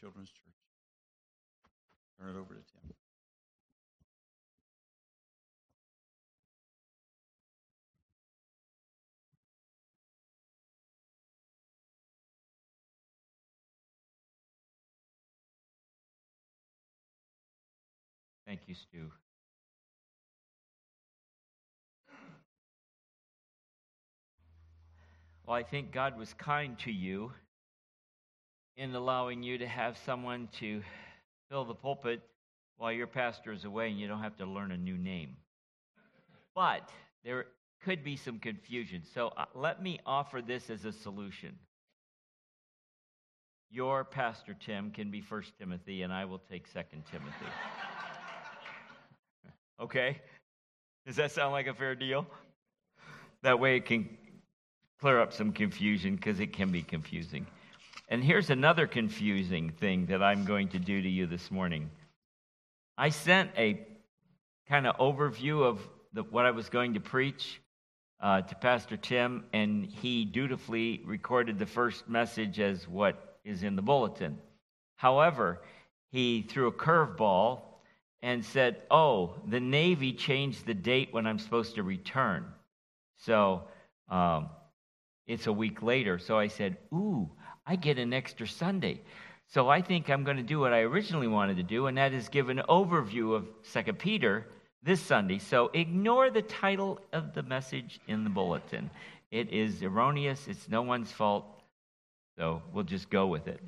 Children's Church. Turn it over to Tim. Thank you, Stu. Well, I think God was kind to you in allowing you to have someone to fill the pulpit while your pastor is away and you don't have to learn a new name. But there could be some confusion. So uh, let me offer this as a solution. Your pastor Tim can be First Timothy and I will take Second Timothy. okay? Does that sound like a fair deal? That way it can clear up some confusion because it can be confusing. And here's another confusing thing that I'm going to do to you this morning. I sent a kind of overview of the, what I was going to preach uh, to Pastor Tim, and he dutifully recorded the first message as what is in the bulletin. However, he threw a curveball and said, Oh, the Navy changed the date when I'm supposed to return. So um, it's a week later. So I said, Ooh, I get an extra Sunday. So I think I'm going to do what I originally wanted to do, and that is give an overview of Second Peter this Sunday. So ignore the title of the message in the bulletin. It is erroneous, it's no one's fault. So we'll just go with it.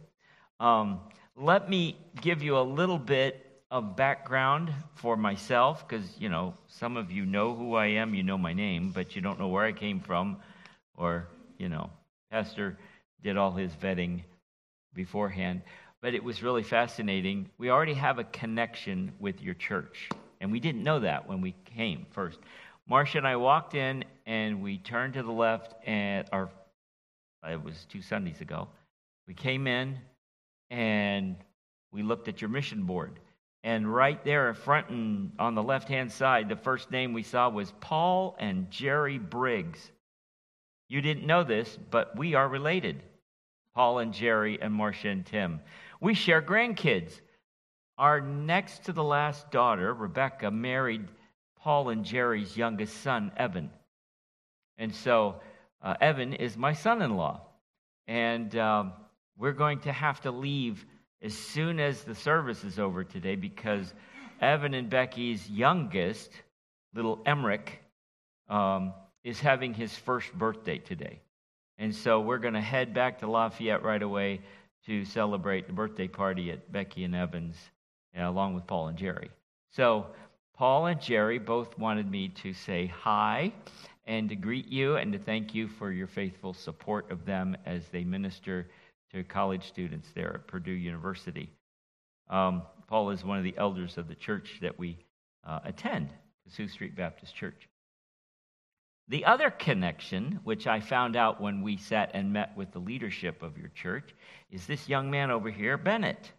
Um, let me give you a little bit of background for myself because, you know, some of you know who I am, you know my name, but you don't know where I came from or you know, Pastor did all his vetting beforehand. But it was really fascinating. We already have a connection with your church, and we didn't know that when we came first. Marcia and I walked in, and we turned to the left, and our it was two Sundays ago. We came in, and we looked at your mission board. And right there in front and on the left hand side, the first name we saw was Paul and Jerry Briggs. You didn't know this, but we are related Paul and Jerry and Marcia and Tim. We share grandkids. Our next to the last daughter, Rebecca, married Paul and Jerry's youngest son, Evan. And so uh, Evan is my son in law. And um, we're going to have to leave as soon as the service is over today because Evan and Becky's youngest, little Emmerich, um, is having his first birthday today. And so we're going to head back to Lafayette right away to celebrate the birthday party at Becky and Evans, know, along with Paul and Jerry. So Paul and Jerry both wanted me to say hi and to greet you and to thank you for your faithful support of them as they minister to college students there at Purdue University. Um, Paul is one of the elders of the church that we uh, attend, Sioux Street Baptist Church. The other connection, which I found out when we sat and met with the leadership of your church, is this young man over here, Bennett.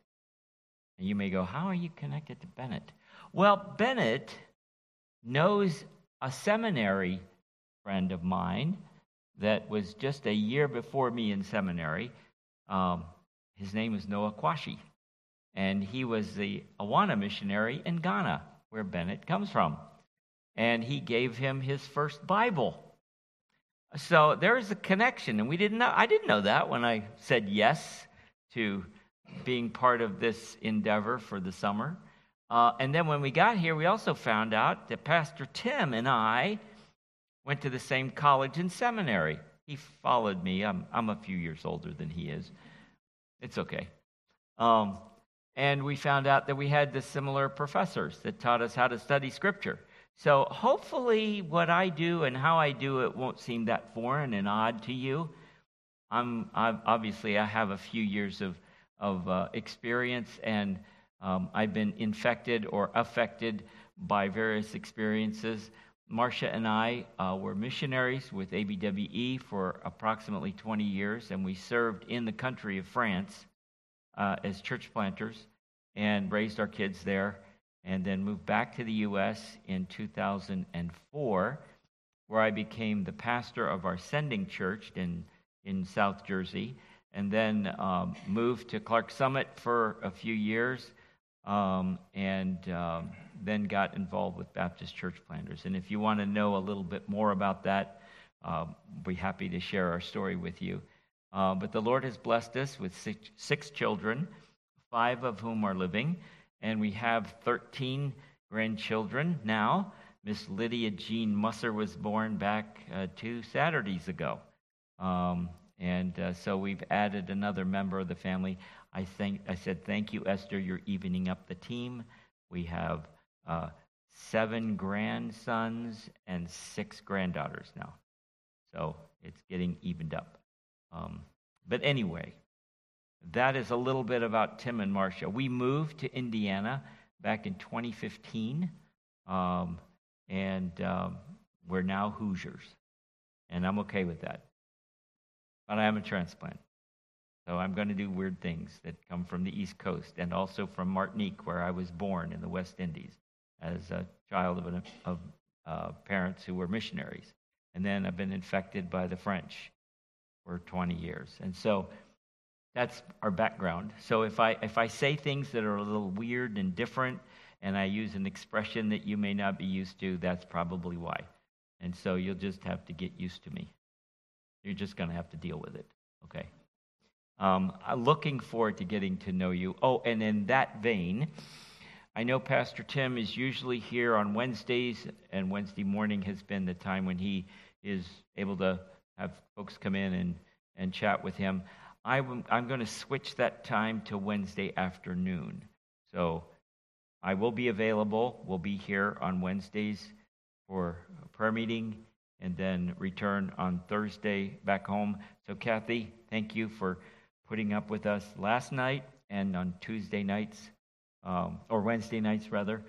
And you may go, How are you connected to Bennett? Well, Bennett knows a seminary friend of mine that was just a year before me in seminary. Um, his name is Noah Kwashi. And he was the Awana missionary in Ghana, where Bennett comes from and he gave him his first Bible. So there is a connection, and we didn't know. I didn't know that when I said yes to being part of this endeavor for the summer. Uh, and then when we got here, we also found out that Pastor Tim and I went to the same college and seminary. He followed me. I'm, I'm a few years older than he is. It's okay. Um, and we found out that we had the similar professors that taught us how to study Scripture. So hopefully, what I do and how I do it won't seem that foreign and odd to you. I'm, I'm obviously I have a few years of of uh, experience, and um, I've been infected or affected by various experiences. Marcia and I uh, were missionaries with ABWE for approximately 20 years, and we served in the country of France uh, as church planters and raised our kids there and then moved back to the U.S. in 2004, where I became the pastor of our sending church in, in South Jersey. and then um, moved to Clark Summit for a few years, um, and um, then got involved with Baptist Church Planters. And if you want to know a little bit more about that, uh, be happy to share our story with you. Uh, but the Lord has blessed us with six, six children, five of whom are living, and we have 13 grandchildren now. Miss Lydia Jean Musser was born back uh, two Saturdays ago. Um, and uh, so we've added another member of the family. I, think, I said, Thank you, Esther. You're evening up the team. We have uh, seven grandsons and six granddaughters now. So it's getting evened up. Um, but anyway, that is a little bit about Tim and Marcia. We moved to Indiana back in 2015, um, and um, we're now Hoosiers. And I'm okay with that. But I am a transplant. So I'm going to do weird things that come from the East Coast and also from Martinique, where I was born in the West Indies as a child of, an, of uh, parents who were missionaries. And then I've been infected by the French for 20 years. And so that's our background. So if I, if I say things that are a little weird and different, and I use an expression that you may not be used to, that's probably why. And so you'll just have to get used to me. You're just going to have to deal with it, okay? Um, I'm looking forward to getting to know you. Oh, and in that vein, I know Pastor Tim is usually here on Wednesdays, and Wednesday morning has been the time when he is able to have folks come in and, and chat with him. I'm, I'm going to switch that time to Wednesday afternoon. So I will be available. We'll be here on Wednesdays for a prayer meeting and then return on Thursday back home. So, Kathy, thank you for putting up with us last night and on Tuesday nights, um, or Wednesday nights, rather.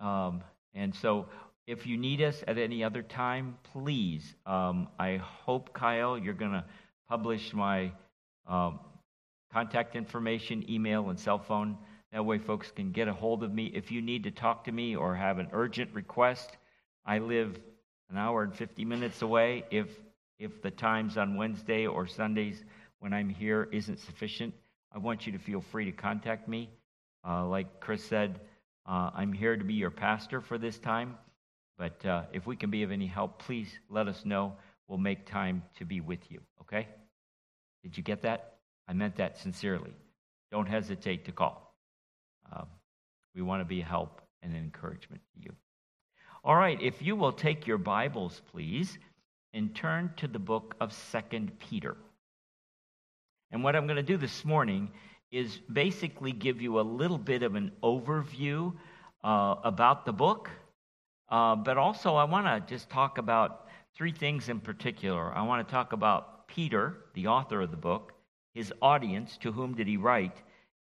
Um, and so, if you need us at any other time, please. Um, I hope, Kyle, you're going to publish my um, contact information, email, and cell phone. That way, folks can get a hold of me. If you need to talk to me or have an urgent request, I live an hour and 50 minutes away. If, if the times on Wednesday or Sundays when I'm here isn't sufficient, I want you to feel free to contact me. Uh, like Chris said, uh, I'm here to be your pastor for this time. But uh, if we can be of any help, please let us know. We'll make time to be with you, okay? Did you get that? I meant that sincerely. Don't hesitate to call. Um, we want to be a help and an encouragement to you. All right, if you will take your Bibles, please, and turn to the book of Second Peter. And what I'm going to do this morning is basically give you a little bit of an overview uh, about the book, uh, but also I want to just talk about three things in particular. I want to talk about Peter, the author of the book, his audience, to whom did he write,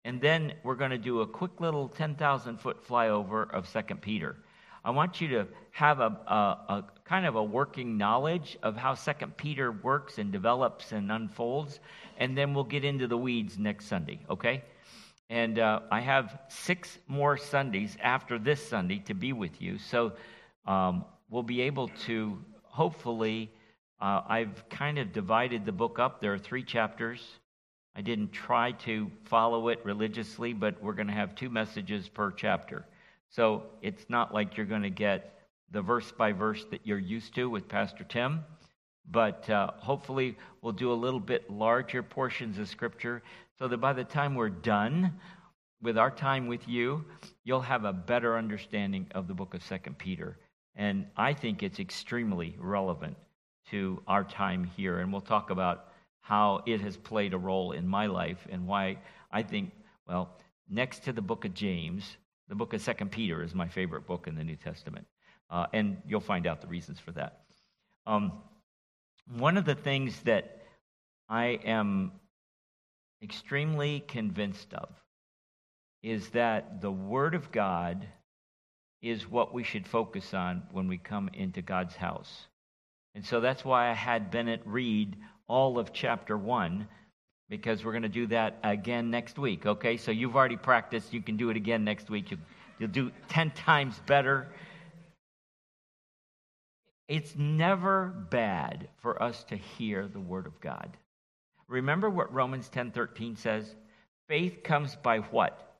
and then we're going to do a quick little 10,000 foot flyover of Second Peter. I want you to have a, a, a, kind of a working knowledge of how Second Peter works and develops and unfolds, and then we'll get into the weeds next Sunday, okay? And uh, I have six more Sundays after this Sunday to be with you, so um, we'll be able to hopefully. Uh, I've kind of divided the book up. There are three chapters. I didn't try to follow it religiously, but we're going to have two messages per chapter. So it's not like you're going to get the verse by verse that you're used to with Pastor Tim, but uh, hopefully we'll do a little bit larger portions of Scripture so that by the time we're done with our time with you, you'll have a better understanding of the book of Second Peter. And I think it's extremely relevant to our time here. And we'll talk about how it has played a role in my life and why I think, well, next to the book of James, the book of Second Peter is my favorite book in the New Testament, uh, and you'll find out the reasons for that. Um, one of the things that I am extremely convinced of is that the Word of God is what we should focus on when we come into God's house. And so that's why I had Bennett read all of chapter 1 because we're going to do that again next week. Okay, so you've already practiced. You can do it again next week. You'll, you'll do 10 times better. It's never bad for us to hear the Word of God. Remember what Romans 10:13 says? Faith comes by what?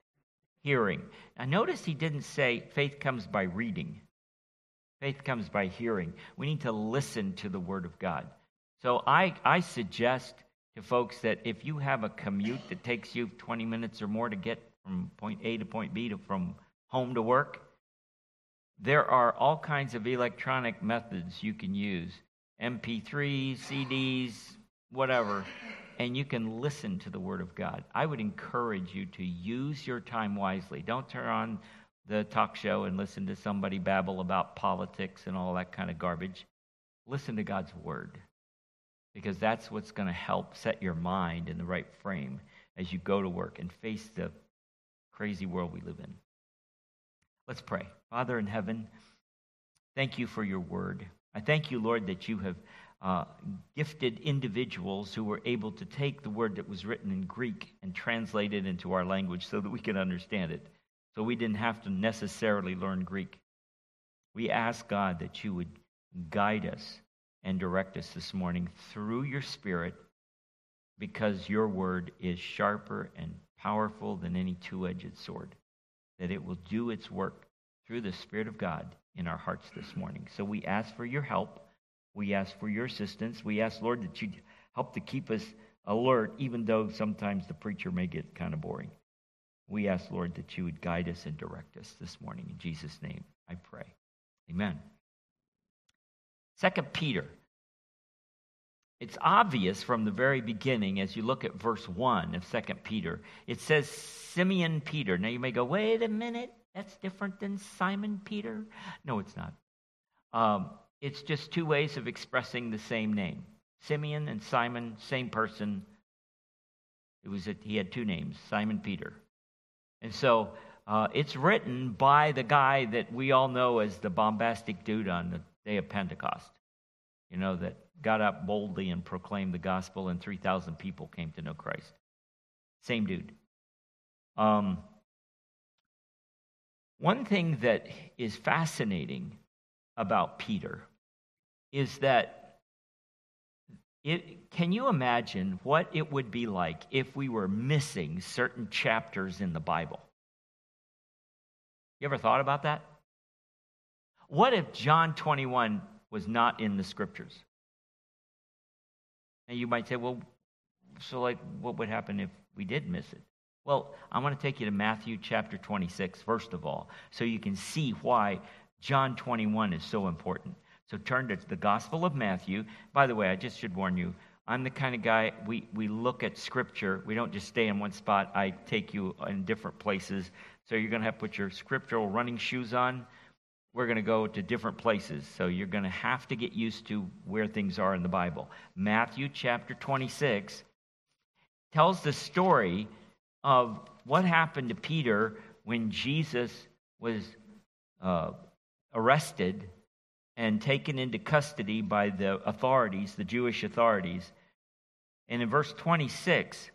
Hearing. Now notice he didn't say faith comes by reading. Faith comes by hearing. We need to listen to the word of God. So I, I suggest to folks that if you have a commute that takes you 20 minutes or more to get from point A to point B to from home to work, there are all kinds of electronic methods you can use MP3s, CDs, whatever, and you can listen to the Word of God. I would encourage you to use your time wisely. Don't turn on the talk show and listen to somebody babble about politics and all that kind of garbage. Listen to God's Word because that's what's going to help set your mind in the right frame as you go to work and face the crazy world we live in. Let's pray. Father in heaven, thank you for your word. I thank you, Lord, that you have uh, gifted individuals who were able to take the word that was written in Greek and translate it into our language so that we can understand it. So we didn't have to necessarily learn Greek. We ask, God, that you would guide us and direct us this morning through your Spirit because your word is sharper and powerful than any two edged sword, that it will do its work through the Spirit of God in our hearts this morning. So we ask for your help. We ask for your assistance. We ask, Lord, that you help to keep us alert, even though sometimes the preacher may get kind of boring. We ask, Lord, that you would guide us and direct us this morning. In Jesus' name, I pray. Amen. Second Peter. It's obvious from the very beginning as you look at verse 1 of Second Peter. It says Simeon Peter. Now you may go, wait a minute, that's different than Simon Peter? No, it's not. Um, it's just two ways of expressing the same name. Simeon and Simon, same person. It was a, he had two names, Simon Peter. And so uh, it's written by the guy that we all know as the bombastic dude on the day of Pentecost. You know, that got up boldly and proclaimed the gospel, and 3,000 people came to know Christ. Same dude. Um, one thing that is fascinating about Peter is that it, can you imagine what it would be like if we were missing certain chapters in the Bible? You ever thought about that? What if John 21 was not in the scriptures? And you might say, well, so like what would happen if we did miss it? Well, I want to take you to Matthew chapter 26, first of all, so you can see why John 21 is so important. So turn to the Gospel of Matthew. By the way, I just should warn you, I'm the kind of guy, we, we look at Scripture. We don't just stay in one spot. I take you in different places. So you're going to have to put your scriptural running shoes on. We're going to go to different places. So you're going to have to get used to where things are in the Bible. Matthew chapter 26 tells the story of what happened to Peter when Jesus was uh, arrested and taken into custody by the authorities, the Jewish authorities. And in verse 26,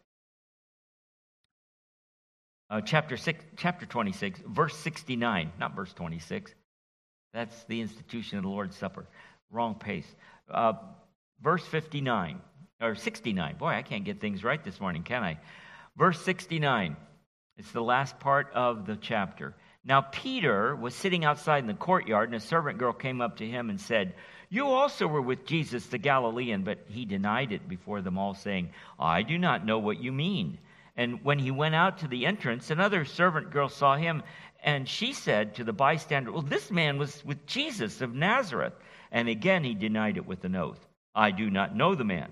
uh, chapter, six, chapter 26, verse 69, not verse 26, that's the institution of the Lord's Supper. Wrong pace. Uh, verse 59, or 69. Boy, I can't get things right this morning, can I? Verse 69. It's the last part of the chapter. Now, Peter was sitting outside in the courtyard, and a servant girl came up to him and said, You also were with Jesus the Galilean. But he denied it before them all, saying, I do not know what you mean. And when he went out to the entrance, another servant girl saw him, and she said to the bystander, Well, this man was with Jesus of Nazareth. And again he denied it with an oath, I do not know the man.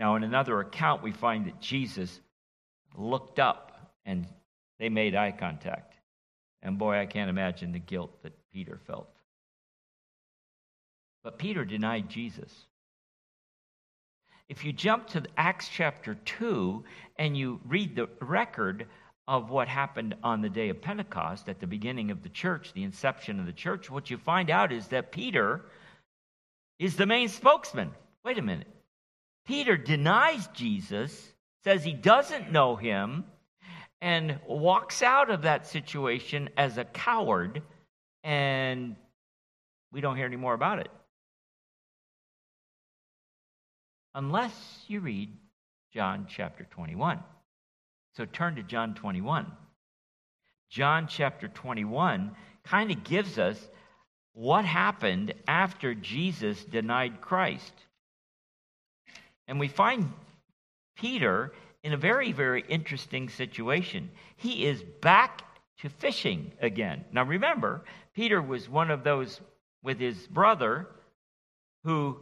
Now, in another account, we find that Jesus looked up and they made eye contact. And boy, I can't imagine the guilt that Peter felt. But Peter denied Jesus. if you jump to Acts chapter 2 and you read the record of what happened on the day of Pentecost at the beginning of the church, the inception of the church, what you find out is that Peter is the main spokesman. Wait a minute. Peter denies Jesus, says he doesn't know him, and walks out of that situation as a coward, and we don't hear any more about it. Unless you read John chapter 21. So turn to John 21. John chapter 21 kind of gives us what happened after Jesus denied Christ. And we find Peter in a very, very interesting situation. He is back to fishing again. Now remember, Peter was one of those with his brother who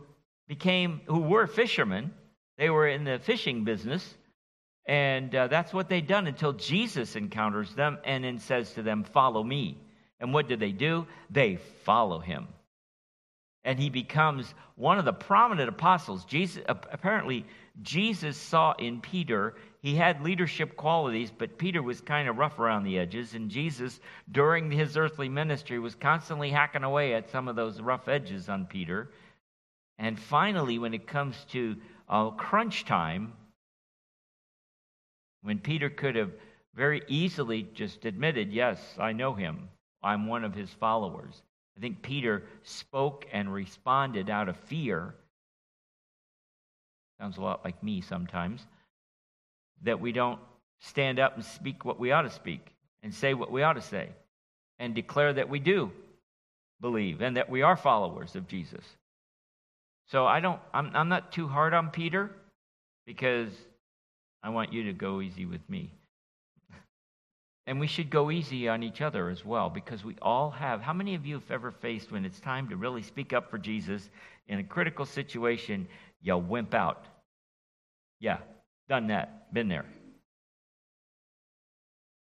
became, who were fishermen. They were in the fishing business. And uh, that's what they'd done until Jesus encounters them and then says to them, Follow me. And what do they do? They follow him. And he becomes one of the prominent apostles. Jesus, apparently, Jesus saw in Peter, he had leadership qualities, but Peter was kind of rough around the edges. And Jesus, during his earthly ministry, was constantly hacking away at some of those rough edges on Peter. And finally, when it comes to uh, crunch time, when Peter could have very easily just admitted, Yes, I know him, I'm one of his followers. I think Peter spoke and responded out of fear. Sounds a lot like me sometimes. That we don't stand up and speak what we ought to speak and say what we ought to say and declare that we do believe and that we are followers of Jesus. So I don't, I'm, I'm not too hard on Peter because I want you to go easy with me. And we should go easy on each other as well because we all have. How many of you have ever faced when it's time to really speak up for Jesus in a critical situation, you wimp out? Yeah, done that, been there.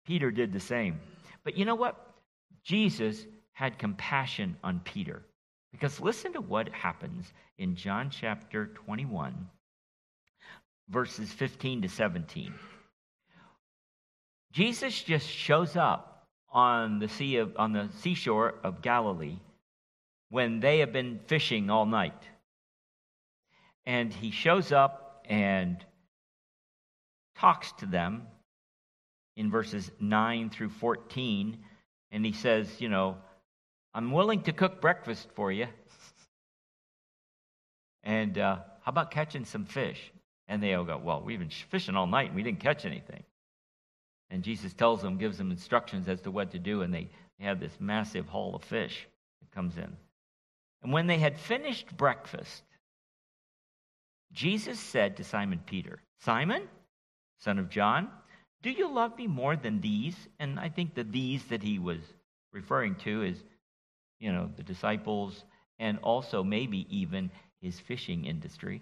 Peter did the same. But you know what? Jesus had compassion on Peter. Because listen to what happens in John chapter 21, verses 15 to 17. Jesus just shows up on the sea of, on the seashore of Galilee when they have been fishing all night. And he shows up and talks to them in verses 9 through 14 and he says, you know, I'm willing to cook breakfast for you. And uh, how about catching some fish? And they all go, Well, we've been fishing all night and we didn't catch anything. And Jesus tells them, gives them instructions as to what to do, and they, they have this massive haul of fish that comes in. And when they had finished breakfast, Jesus said to Simon Peter, Simon, son of John, do you love me more than these? And I think the these that he was referring to is, you know, the disciples and also maybe even his fishing industry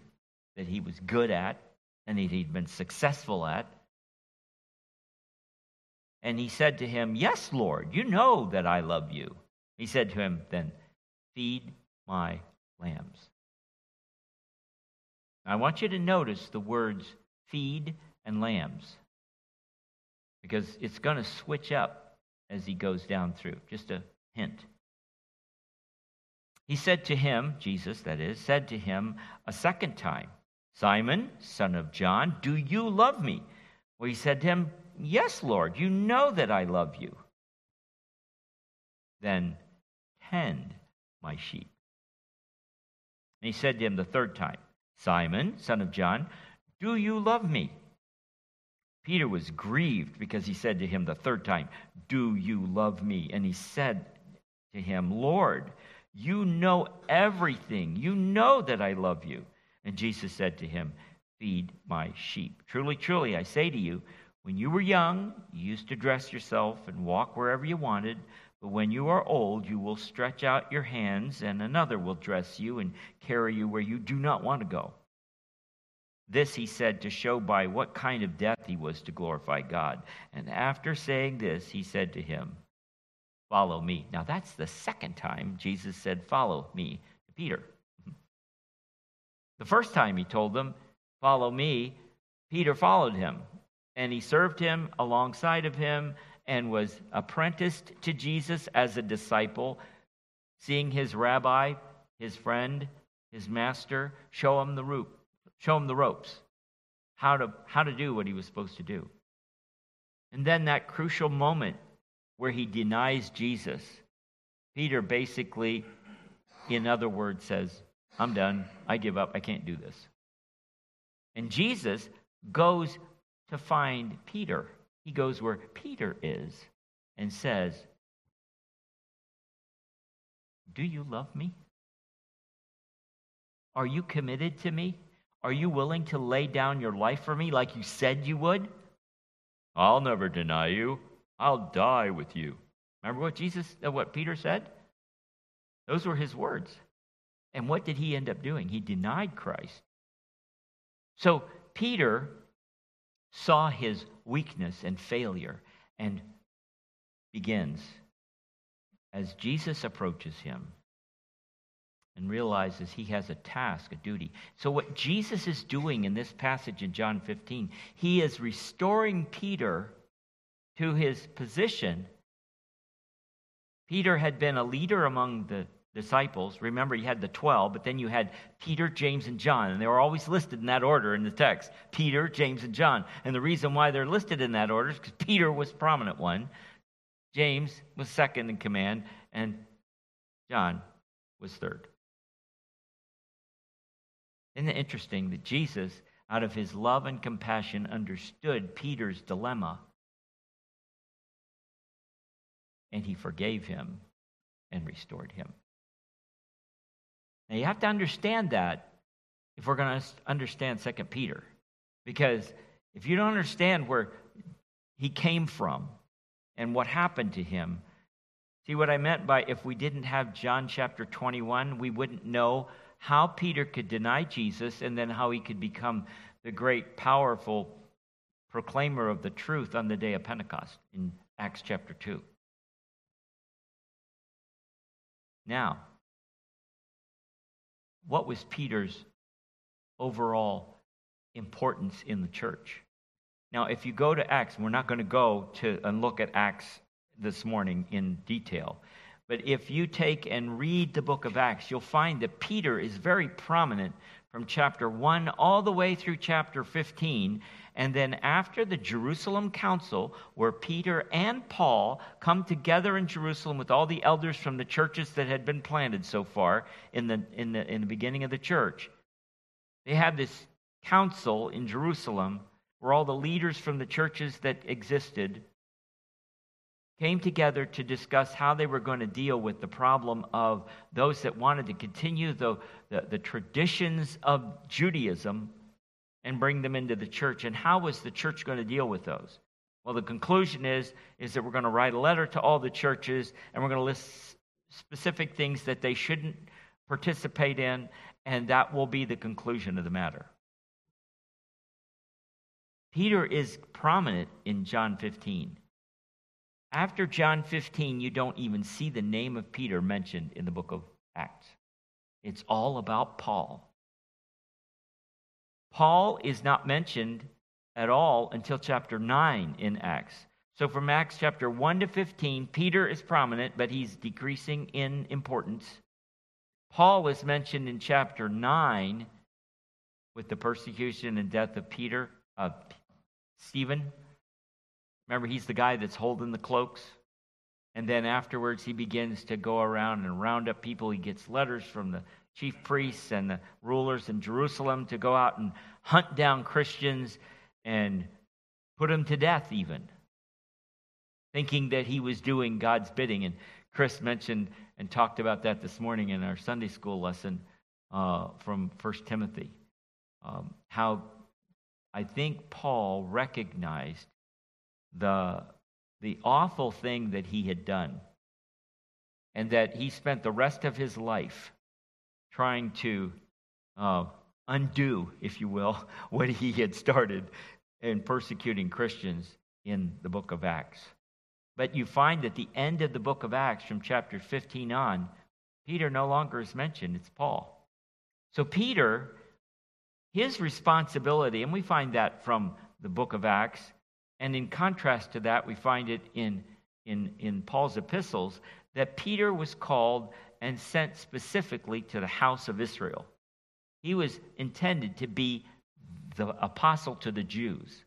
that he was good at and that he'd been successful at and he said to him, Yes, Lord, you know that I love you. He said to him, Then feed my lambs. I want you to notice the words feed and lambs because it's going to switch up as he goes down through. Just a hint. He said to him, Jesus, that is, said to him a second time, Simon, son of John, do you love me? Well, he said to him, Yes, Lord, you know that I love you. Then tend my sheep. And he said to him the third time, Simon, son of John, do you love me? Peter was grieved because he said to him the third time, Do you love me? And he said to him, Lord, you know everything. You know that I love you. And Jesus said to him, Feed my sheep. Truly, truly, I say to you, when you were young, you used to dress yourself and walk wherever you wanted. But when you are old, you will stretch out your hands, and another will dress you and carry you where you do not want to go. This he said to show by what kind of death he was to glorify God. And after saying this, he said to him, Follow me. Now that's the second time Jesus said, Follow me to Peter. The first time he told them, Follow me, Peter followed him. And he served him alongside of him and was apprenticed to Jesus as a disciple, seeing his rabbi, his friend, his master show him the rope, show him the ropes, how to, how to do what he was supposed to do. And then that crucial moment where he denies Jesus, Peter basically, in other words, says, I'm done. I give up. I can't do this. And Jesus goes to find Peter. He goes where Peter is and says, Do you love me? Are you committed to me? Are you willing to lay down your life for me like you said you would? I'll never deny you. I'll die with you. Remember what Jesus, uh, what Peter said? Those were his words. And what did he end up doing? He denied Christ. So Peter saw his weakness and failure and begins as Jesus approaches him and realizes he has a task, a duty. So, what Jesus is doing in this passage in John 15, he is restoring Peter to his position. Peter had been a leader among the disciples. Remember, you had the 12, but then you had Peter, James, and John, and they were always listed in that order in the text Peter, James, and John. And the reason why they're listed in that order is because Peter was prominent one, James was second in command, and John was third. Isn't it interesting that Jesus, out of his love and compassion, understood Peter's dilemma and he forgave him and restored him? Now, you have to understand that if we're going to understand Second Peter. Because if you don't understand where he came from and what happened to him, see what I meant by if we didn't have John chapter 21, we wouldn't know how Peter could deny Jesus and then how he could become the great, powerful proclaimer of the truth on the day of Pentecost in Acts chapter 2. Now, what was Peter's overall importance in the church? Now, if you go to Acts, we're not going to go to and look at Acts this morning in detail. But if you take and read the book of Acts, you'll find that Peter is very prominent from chapter 1 all the way through chapter 15 and then after the Jerusalem council, where Peter and Paul come together in Jerusalem with all the elders from the churches that had been planted so far in the, in the, in the beginning of the church, they had this council in Jerusalem where all the leaders from the churches that existed came together to discuss how they were going to deal with the problem of those that wanted to continue the, the, the traditions of Judaism and bring them into the church. And how was the church going to deal with those? Well, the conclusion is, is that we're going to write a letter to all the churches and we're going to list specific things that they shouldn't participate in, and that will be the conclusion of the matter. Peter is prominent in John 15. After John 15, you don't even see the name of Peter mentioned in the book of Acts. It's all about Paul. Paul is not mentioned at all until chapter 9 in Acts. So from Acts chapter 1 to 15, Peter is prominent, but he's decreasing in importance. Paul is mentioned in chapter 9 with the persecution and death of Peter, of Stephen. Remember, he's the guy that's holding the cloaks. And then afterwards, he begins to go around and round up people. He gets letters from the chief priests and the rulers in Jerusalem to go out and hunt down Christians and put them to death, even, thinking that he was doing God's bidding. And Chris mentioned and talked about that this morning in our Sunday school lesson uh, from First Timothy. Um, how I think Paul recognized the, the awful thing that he had done, and that he spent the rest of his life trying to uh, undo, if you will, what he had started in persecuting Christians in the book of Acts. But you find at the end of the book of Acts, from chapter 15 on, Peter no longer is mentioned, it's Paul. So Peter his responsibility, and we find that from the book of Acts, and in contrast to that, we find it in, in, in Paul's epistles, that Peter was called and sent specifically to the house of Israel. He was intended to be the apostle to the Jews.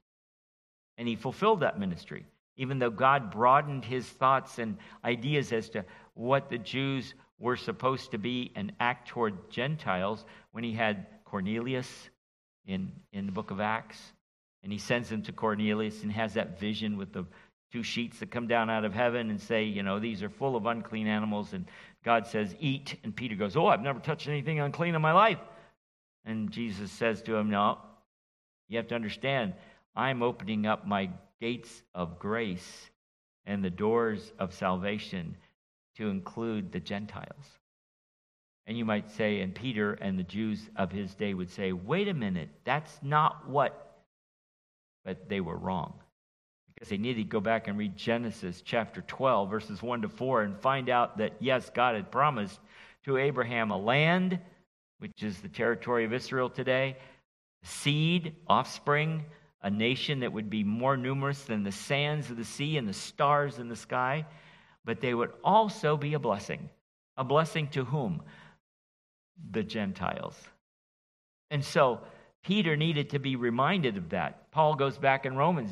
And he fulfilled that ministry, even though God broadened his thoughts and ideas as to what the Jews were supposed to be and act toward Gentiles when he had Cornelius in, in the book of Acts. And he sends him to Cornelius and has that vision with the two sheets that come down out of heaven and say, you know, these are full of unclean animals. And God says, eat. And Peter goes, oh, I've never touched anything unclean in my life. And Jesus says to him, no, you have to understand, I'm opening up my gates of grace and the doors of salvation to include the Gentiles. And you might say, and Peter and the Jews of his day would say, wait a minute, that's not what. But they were wrong. They needed to go back and read Genesis chapter 12, verses 1 to 4, and find out that, yes, God had promised to Abraham a land, which is the territory of Israel today, seed, offspring, a nation that would be more numerous than the sands of the sea and the stars in the sky, but they would also be a blessing. A blessing to whom? The Gentiles. And so Peter needed to be reminded of that. Paul goes back in Romans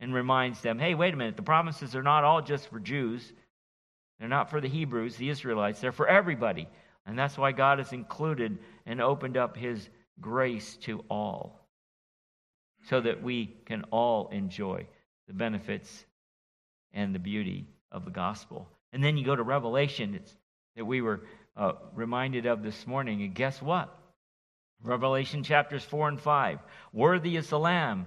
and reminds them hey, wait a minute, the promises are not all just for Jews, they're not for the Hebrews, the Israelites, they're for everybody. And that's why God has included and opened up his grace to all so that we can all enjoy the benefits and the beauty of the gospel. And then you go to Revelation that we were uh, reminded of this morning, and guess what? Revelation chapters 4 and 5. Worthy is the Lamb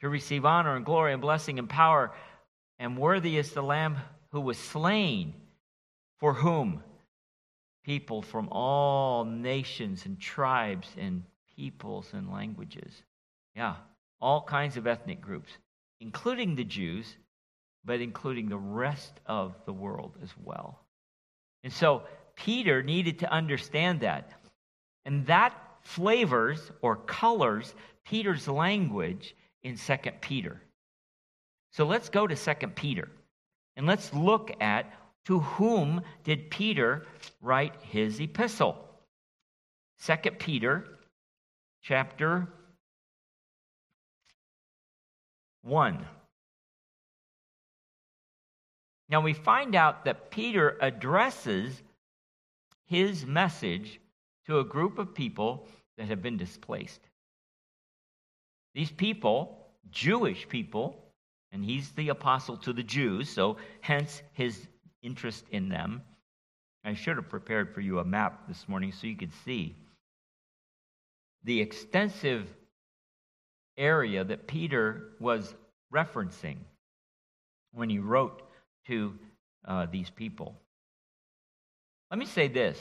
to receive honor and glory and blessing and power, and worthy is the Lamb who was slain. For whom? people from all nations and tribes and peoples and languages. Yeah, all kinds of ethnic groups, including the Jews, but including the rest of the world as well. And so Peter needed to understand that. And that flavors or colors Peter's language in 2 Peter. So let's go to 2 Peter and let's look at to whom did Peter write his epistle? 2 Peter chapter 1. Now we find out that Peter addresses his message to a group of people that have been displaced. These people, Jewish people, and he's the apostle to the Jews, so hence his interest in them. I should have prepared for you a map this morning so you could see the extensive area that Peter was referencing when he wrote to uh, these people. Let me say this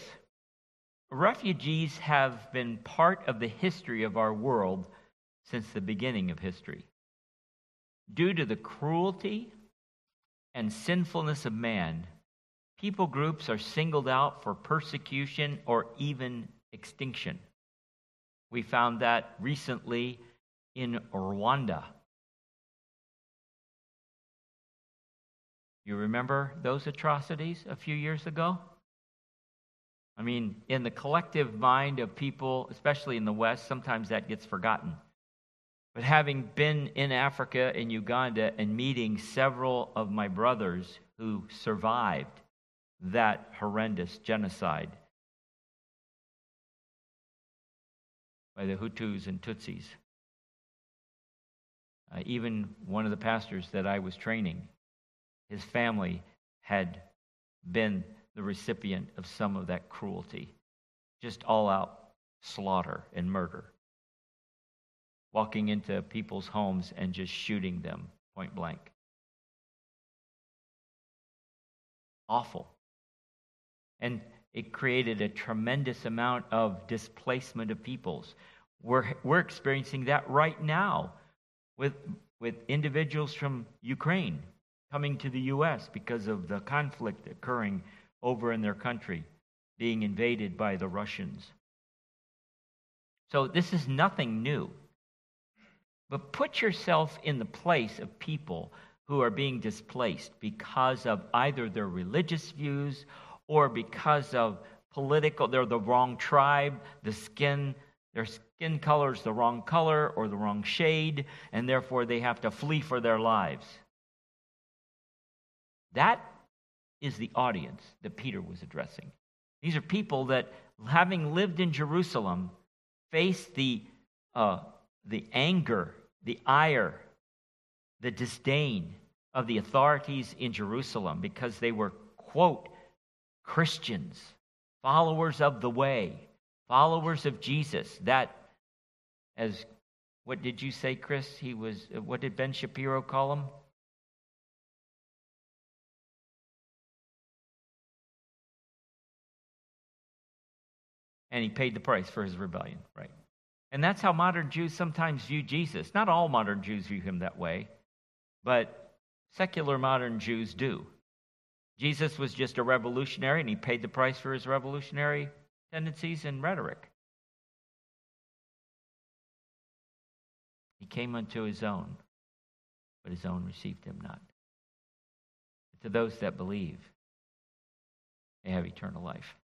refugees have been part of the history of our world since the beginning of history. Due to the cruelty and sinfulness of man, people groups are singled out for persecution or even extinction. We found that recently in Rwanda. You remember those atrocities a few years ago? I mean, in the collective mind of people, especially in the West, sometimes that gets forgotten. But having been in Africa in Uganda and meeting several of my brothers who survived that horrendous genocide by the Hutus and Tutsis, uh, even one of the pastors that I was training, his family had been the recipient of some of that cruelty, just all out slaughter and murder walking into people's homes and just shooting them point blank. Awful. And it created a tremendous amount of displacement of peoples. We're, we're experiencing that right now with, with individuals from Ukraine coming to the U.S. because of the conflict occurring over in their country, being invaded by the Russians. So this is nothing new. But put yourself in the place of people who are being displaced because of either their religious views or because of political, they're the wrong tribe, the skin, their skin color is the wrong color or the wrong shade, and therefore they have to flee for their lives. That is the audience that Peter was addressing. These are people that, having lived in Jerusalem, face the, uh, the anger, the ire, the disdain of the authorities in Jerusalem because they were, quote, Christians, followers of the way, followers of Jesus. That, as what did you say, Chris? He was, what did Ben Shapiro call him? And he paid the price for his rebellion, right? And that's how modern Jews sometimes view Jesus. Not all modern Jews view him that way, but secular modern Jews do. Jesus was just a revolutionary, and he paid the price for his revolutionary tendencies and rhetoric. He came unto his own, but his own received him not. But to those that believe, they have eternal life.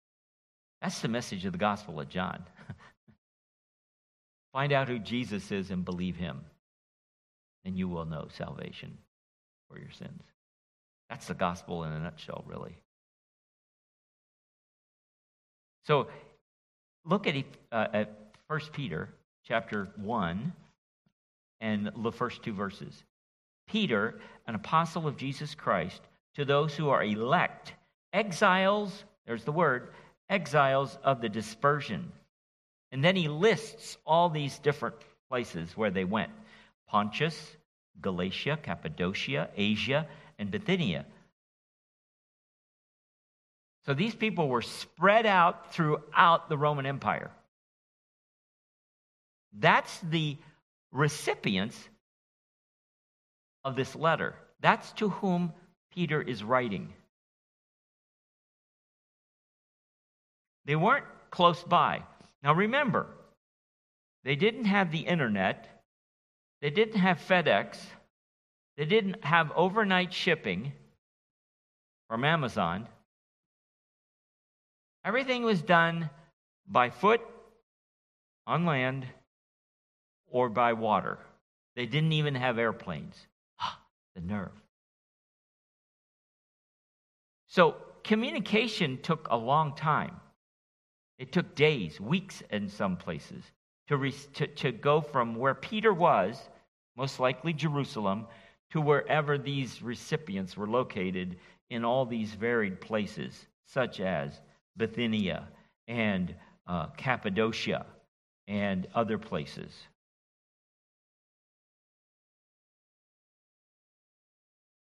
That's the message of the Gospel of John. Find out who Jesus is and believe him, and you will know salvation for your sins. That's the gospel in a nutshell, really. So look at, uh, at 1 Peter chapter 1 and the first two verses. Peter, an apostle of Jesus Christ, to those who are elect, exiles, there's the word, exiles of the dispersion. And then he lists all these different places where they went Pontus, Galatia, Cappadocia, Asia, and Bithynia. So these people were spread out throughout the Roman Empire. That's the recipients of this letter. That's to whom Peter is writing. They weren't close by. Now remember, they didn't have the internet, they didn't have FedEx, they didn't have overnight shipping from Amazon. Everything was done by foot, on land, or by water. They didn't even have airplanes. Ah, the nerve. So communication took a long time. It took days, weeks in some places, to, re- to, to go from where Peter was, most likely Jerusalem, to wherever these recipients were located in all these varied places, such as Bithynia and uh, Cappadocia and other places.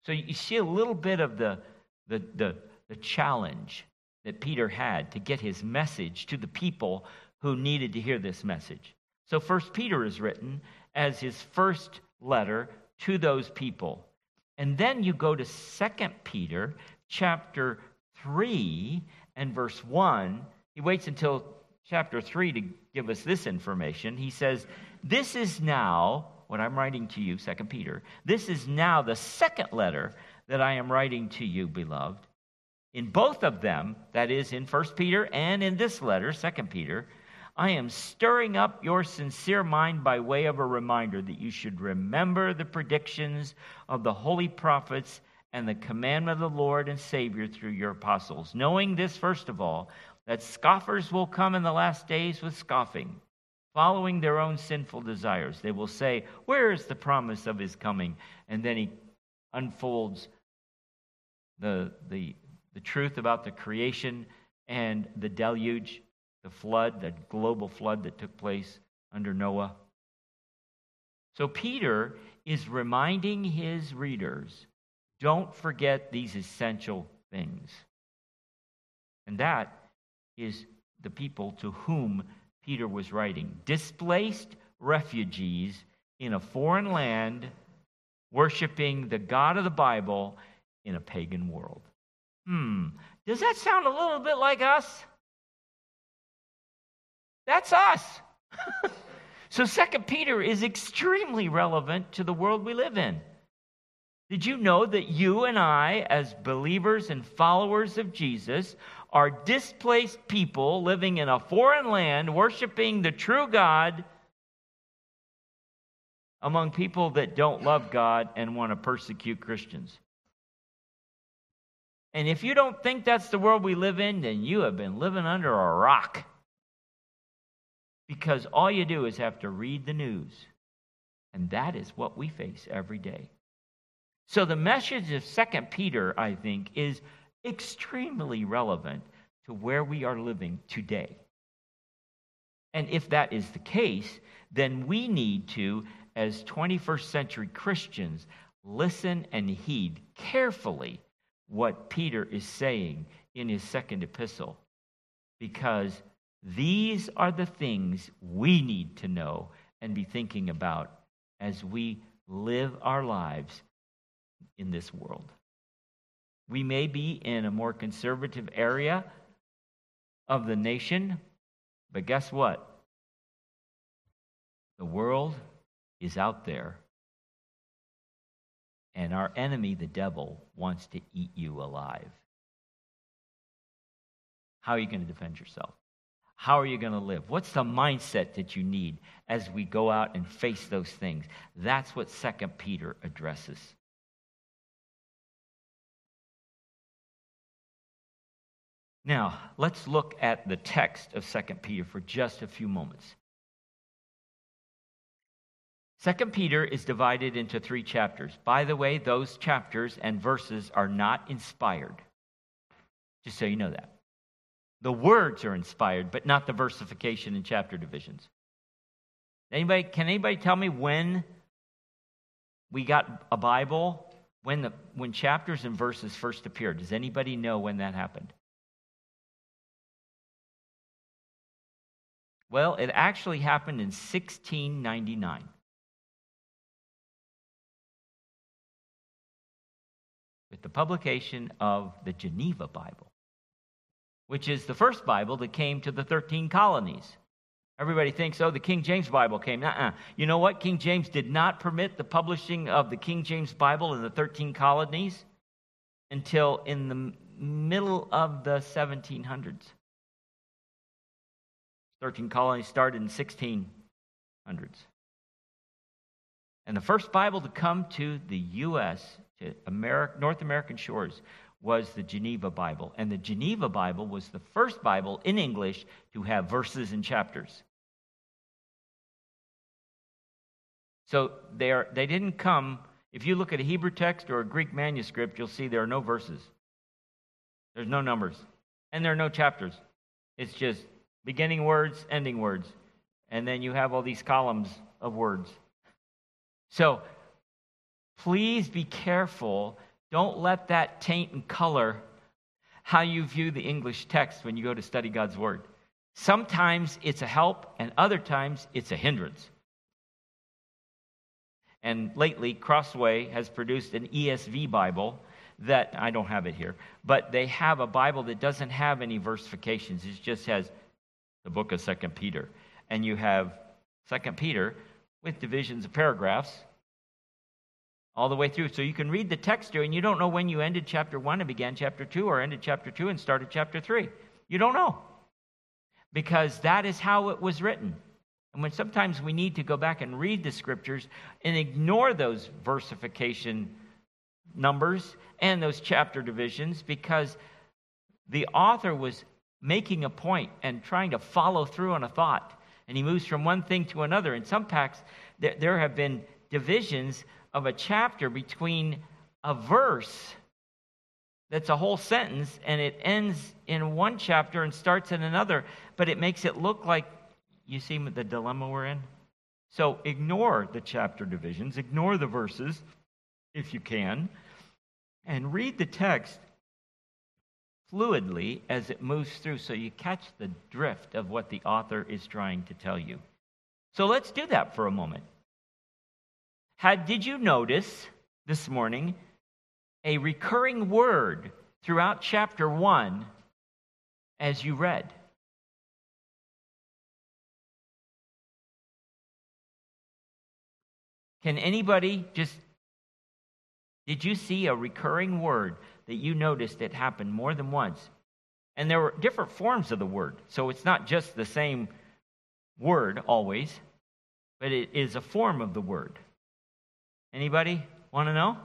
So you see a little bit of the, the, the, the challenge that Peter had to get his message to the people who needed to hear this message. So first Peter is written as his first letter to those people. And then you go to Second Peter chapter 3 and verse 1. He waits until chapter 3 to give us this information. He says, This is now, what I'm writing to you, Second Peter, this is now the second letter that I am writing to you, beloved. In both of them, that is in First Peter and in this letter, Second Peter, I am stirring up your sincere mind by way of a reminder that you should remember the predictions of the holy prophets and the commandment of the Lord and Savior through your apostles. Knowing this, first of all, that scoffers will come in the last days with scoffing, following their own sinful desires. They will say, Where is the promise of his coming? And then he unfolds the, the the truth about the creation and the deluge, the flood, the global flood that took place under Noah. So Peter is reminding his readers don't forget these essential things. And that is the people to whom Peter was writing displaced refugees in a foreign land, worshiping the God of the Bible in a pagan world. Hmm, does that sound a little bit like us? That's us. so Second Peter is extremely relevant to the world we live in. Did you know that you and I, as believers and followers of Jesus, are displaced people living in a foreign land, worshiping the true God among people that don't love God and want to persecute Christians? And if you don't think that's the world we live in, then you have been living under a rock. Because all you do is have to read the news. And that is what we face every day. So the message of Second Peter, I think, is extremely relevant to where we are living today. And if that is the case, then we need to, as 21st century Christians, listen and heed carefully what Peter is saying in his second epistle because these are the things we need to know and be thinking about as we live our lives in this world. We may be in a more conservative area of the nation, but guess what? The world is out there and our enemy, the devil, wants to eat you alive. How are you going to defend yourself? How are you going to live? What's the mindset that you need as we go out and face those things? That's what Second Peter addresses. Now, let's look at the text of Second Peter for just a few moments. Second Peter is divided into three chapters. By the way, those chapters and verses are not inspired. Just so you know that. The words are inspired, but not the versification and chapter divisions. Anybody, can anybody tell me when we got a Bible? When the when chapters and verses first appeared? Does anybody know when that happened? Well, it actually happened in 1699. The publication of the Geneva Bible, which is the first Bible that came to the 13 colonies. Everybody thinks, oh, the King James Bible came. Uh-uh. You know what? King James did not permit the publishing of the King James Bible in the 13 colonies until in the middle of the 1700s. 13 colonies started in 1600s. And the first Bible to come to the U.S to America, North American shores was the Geneva Bible. And the Geneva Bible was the first Bible in English to have verses and chapters. So they, are, they didn't come, if you look at a Hebrew text or a Greek manuscript, you'll see there are no verses. There's no numbers. And there are no chapters. It's just beginning words, ending words. And then you have all these columns of words. So Please be careful. Don't let that taint and color how you view the English text when you go to study God's Word. Sometimes it's a help, and other times it's a hindrance. And lately, Crossway has produced an ESV Bible that I don't have it here, but they have a Bible that doesn't have any versifications. It just has the book of Second Peter, and you have Second Peter with divisions of paragraphs all the way through. So you can read the text here and you don't know when you ended chapter 1 and began chapter 2 or ended chapter 2 and started chapter 3. You don't know. Because that is how it was written. And when sometimes we need to go back and read the scriptures and ignore those versification numbers and those chapter divisions because the author was making a point and trying to follow through on a thought. And he moves from one thing to another. In some packs, there have been divisions of a chapter between a verse that's a whole sentence and it ends in one chapter and starts in another, but it makes it look like you see the dilemma we're in? So ignore the chapter divisions, ignore the verses if you can, and read the text fluidly as it moves through so you catch the drift of what the author is trying to tell you. So let's do that for a moment. Had, did you notice this morning a recurring word throughout chapter 1 as you read? Can anybody just, did you see a recurring word that you noticed that happened more than once? And there were different forms of the word, so it's not just the same word always, but it is a form of the word. Anybody want to know?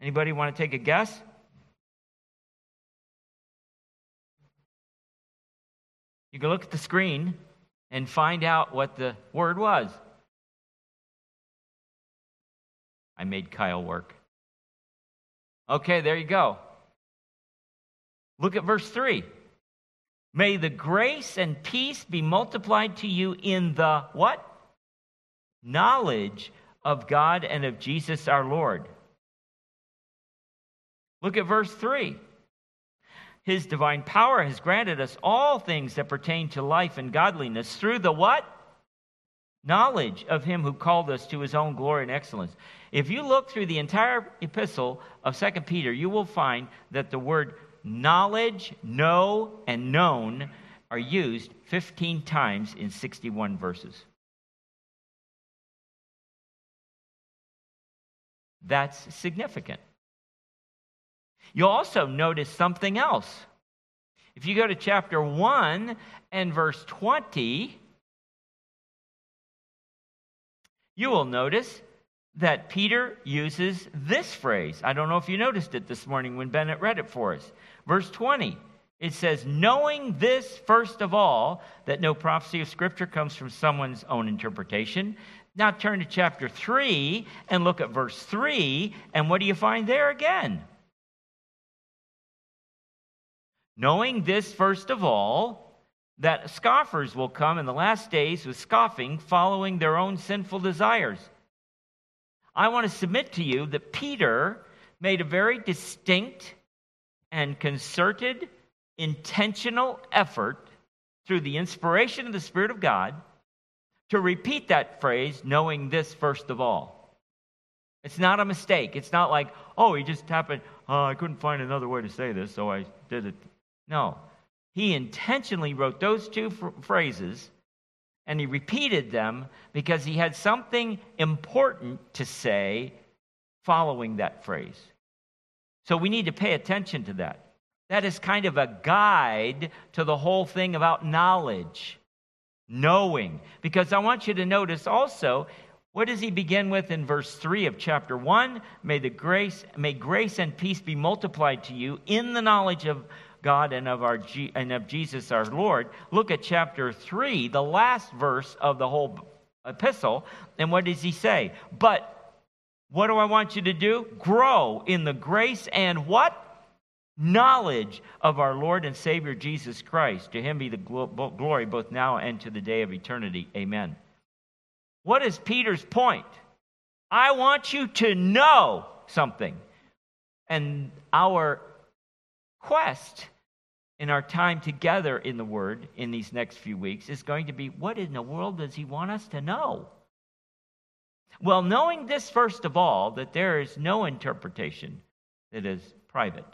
Anybody want to take a guess? You can look at the screen and find out what the word was. I made Kyle work. Okay, there you go. Look at verse 3. May the grace and peace be multiplied to you in the what? Knowledge of God and of Jesus our Lord. Look at verse 3. His divine power has granted us all things that pertain to life and godliness through the what? Knowledge of him who called us to his own glory and excellence. If you look through the entire epistle of 2 Peter, you will find that the word knowledge, know, and known are used 15 times in 61 verses. That's significant. You'll also notice something else. If you go to chapter 1 and verse 20, you will notice that Peter uses this phrase. I don't know if you noticed it this morning when Bennett read it for us. Verse 20, it says, Knowing this, first of all, that no prophecy of Scripture comes from someone's own interpretation. Now turn to chapter 3 and look at verse 3, and what do you find there again? Knowing this, first of all, that scoffers will come in the last days with scoffing, following their own sinful desires. I want to submit to you that Peter made a very distinct and concerted, intentional effort through the inspiration of the Spirit of God to repeat that phrase, knowing this first of all. It's not a mistake. It's not like, oh, he just happened, oh, I couldn't find another way to say this, so I did it no. He intentionally wrote those two phrases and he repeated them because he had something important to say following that phrase. So we need to pay attention to that. That is kind of a guide to the whole thing about knowledge, knowing. Because I want you to notice also what does he begin with in verse 3 of chapter 1? May the grace may grace and peace be multiplied to you in the knowledge of God and of, our and of Jesus our Lord. Look at chapter 3, the last verse of the whole epistle. And what does he say? But what do I want you to do? Grow in the grace and what? Knowledge of our Lord and Savior Jesus Christ. To him be the glory both now and to the day of eternity. Amen. What is Peter's point? I want you to know something. And our quest in our time together in the Word in these next few weeks is going to be what in the world does He want us to know? Well, knowing this, first of all, that there is no interpretation that is private.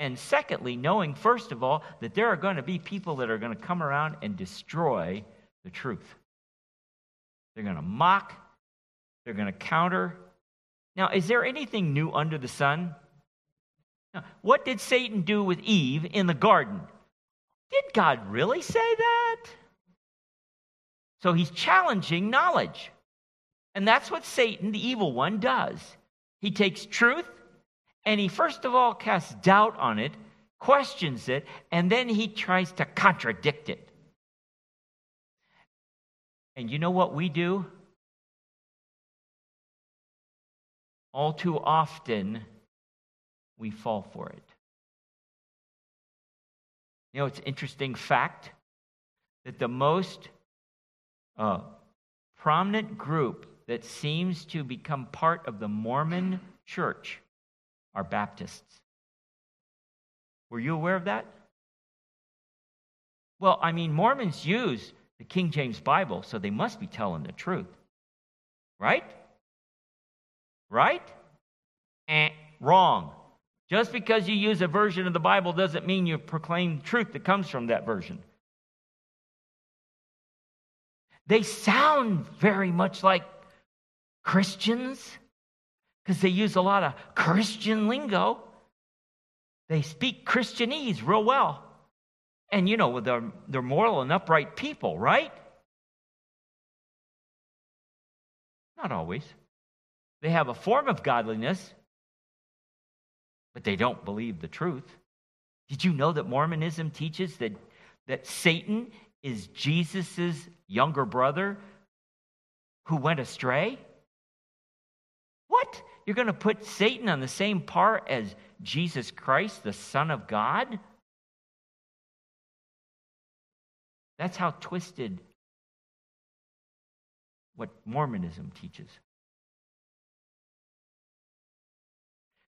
And secondly, knowing, first of all, that there are going to be people that are going to come around and destroy the truth. They're going to mock, they're going to counter. Now, is there anything new under the sun? Now, what did Satan do with Eve in the garden? Did God really say that? So he's challenging knowledge. And that's what Satan, the evil one, does. He takes truth and he first of all casts doubt on it, questions it, and then he tries to contradict it. And you know what we do? All too often, we fall for it. You know, it's interesting fact that the most uh, prominent group that seems to become part of the Mormon church are Baptists. Were you aware of that? Well, I mean, Mormons use the King James Bible, so they must be telling the truth. Right? Right? Eh, wrong. Just because you use a version of the Bible doesn't mean you proclaim truth that comes from that version. They sound very much like Christians because they use a lot of Christian lingo. They speak Christianese real well. And you know, they're, they're moral and upright people, right? Not always. They have a form of godliness, but they don't believe the truth. Did you know that Mormonism teaches that, that Satan is Jesus' younger brother who went astray? What? You're going to put Satan on the same par as Jesus Christ, the Son of God? That's how twisted what Mormonism teaches.